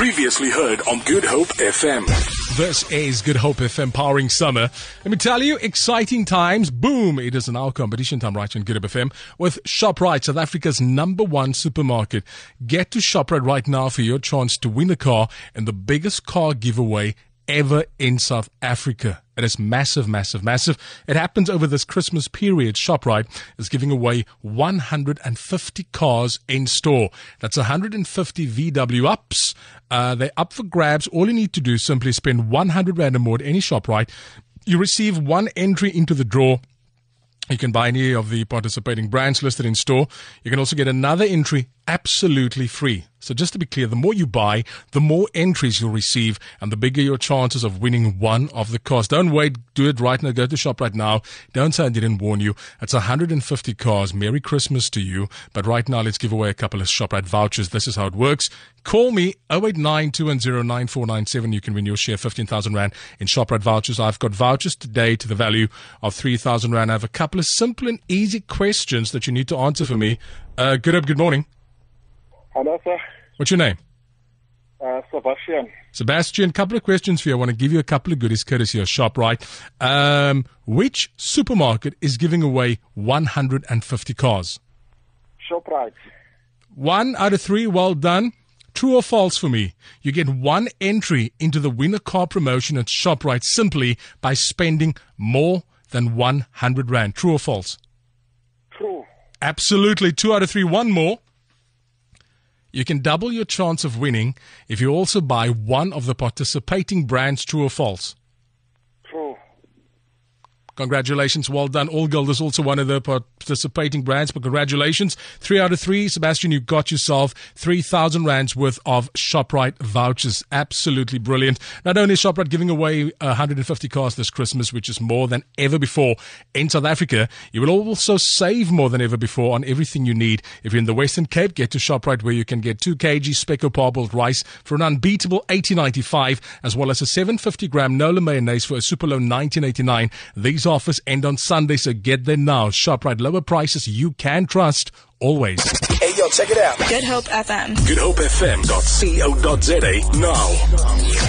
Previously heard on Good Hope FM. This is Good Hope FM powering summer. Let me tell you, exciting times. Boom! It is an hour competition time right on Good Hope FM with ShopRite, South Africa's number one supermarket. Get to ShopRite right now for your chance to win a car in the biggest car giveaway ever in South Africa. It is massive, massive, massive. It happens over this Christmas period. ShopRite is giving away 150 cars in store. That's 150 VW ups. Uh, they're up for grabs. All you need to do is simply spend 100 rand or more at any ShopRite. You receive one entry into the draw. You can buy any of the participating brands listed in store. You can also get another entry absolutely free. So just to be clear, the more you buy, the more entries you'll receive and the bigger your chances of winning one of the cars. Don't wait. Do it right now. Go to shop right now. Don't say I didn't warn you. It's 150 cars. Merry Christmas to you. But right now, let's give away a couple of ShopRite vouchers. This is how it works. Call me 089 You can win your share 15,000 Rand in ShopRite vouchers. I've got vouchers today to the value of 3,000 Rand. I have a couple of simple and easy questions that you need to answer for me. Uh, good up. Good morning. Hello, sir. What's your name? Uh, Sebastian. Sebastian, couple of questions for you. I want to give you a couple of goodies courtesy of ShopRite. Um, which supermarket is giving away 150 cars? ShopRite. One out of three, well done. True or false for me? You get one entry into the winner car promotion at ShopRite simply by spending more than 100 Rand. True or false? True. Absolutely. Two out of three. One more. You can double your chance of winning if you also buy one of the participating brands, true or false. Congratulations, well done. All Gold is also one of the participating brands, but congratulations. Three out of three. Sebastian, you got yourself 3,000 Rands worth of ShopRite vouchers. Absolutely brilliant. Not only is ShopRite giving away uh, 150 cars this Christmas, which is more than ever before in South Africa, you will also save more than ever before on everything you need. If you're in the Western Cape, get to ShopRite where you can get 2 kg Spekko parboiled rice for an unbeatable 18.95, as well as a 750 gram Nola mayonnaise for a super low 19.89. These offers end on Sunday, so get there now. ShopRite, lower prices you can trust always. Hey, yo, check it out. Good Hope FM. GoodHopeFM.co.za now.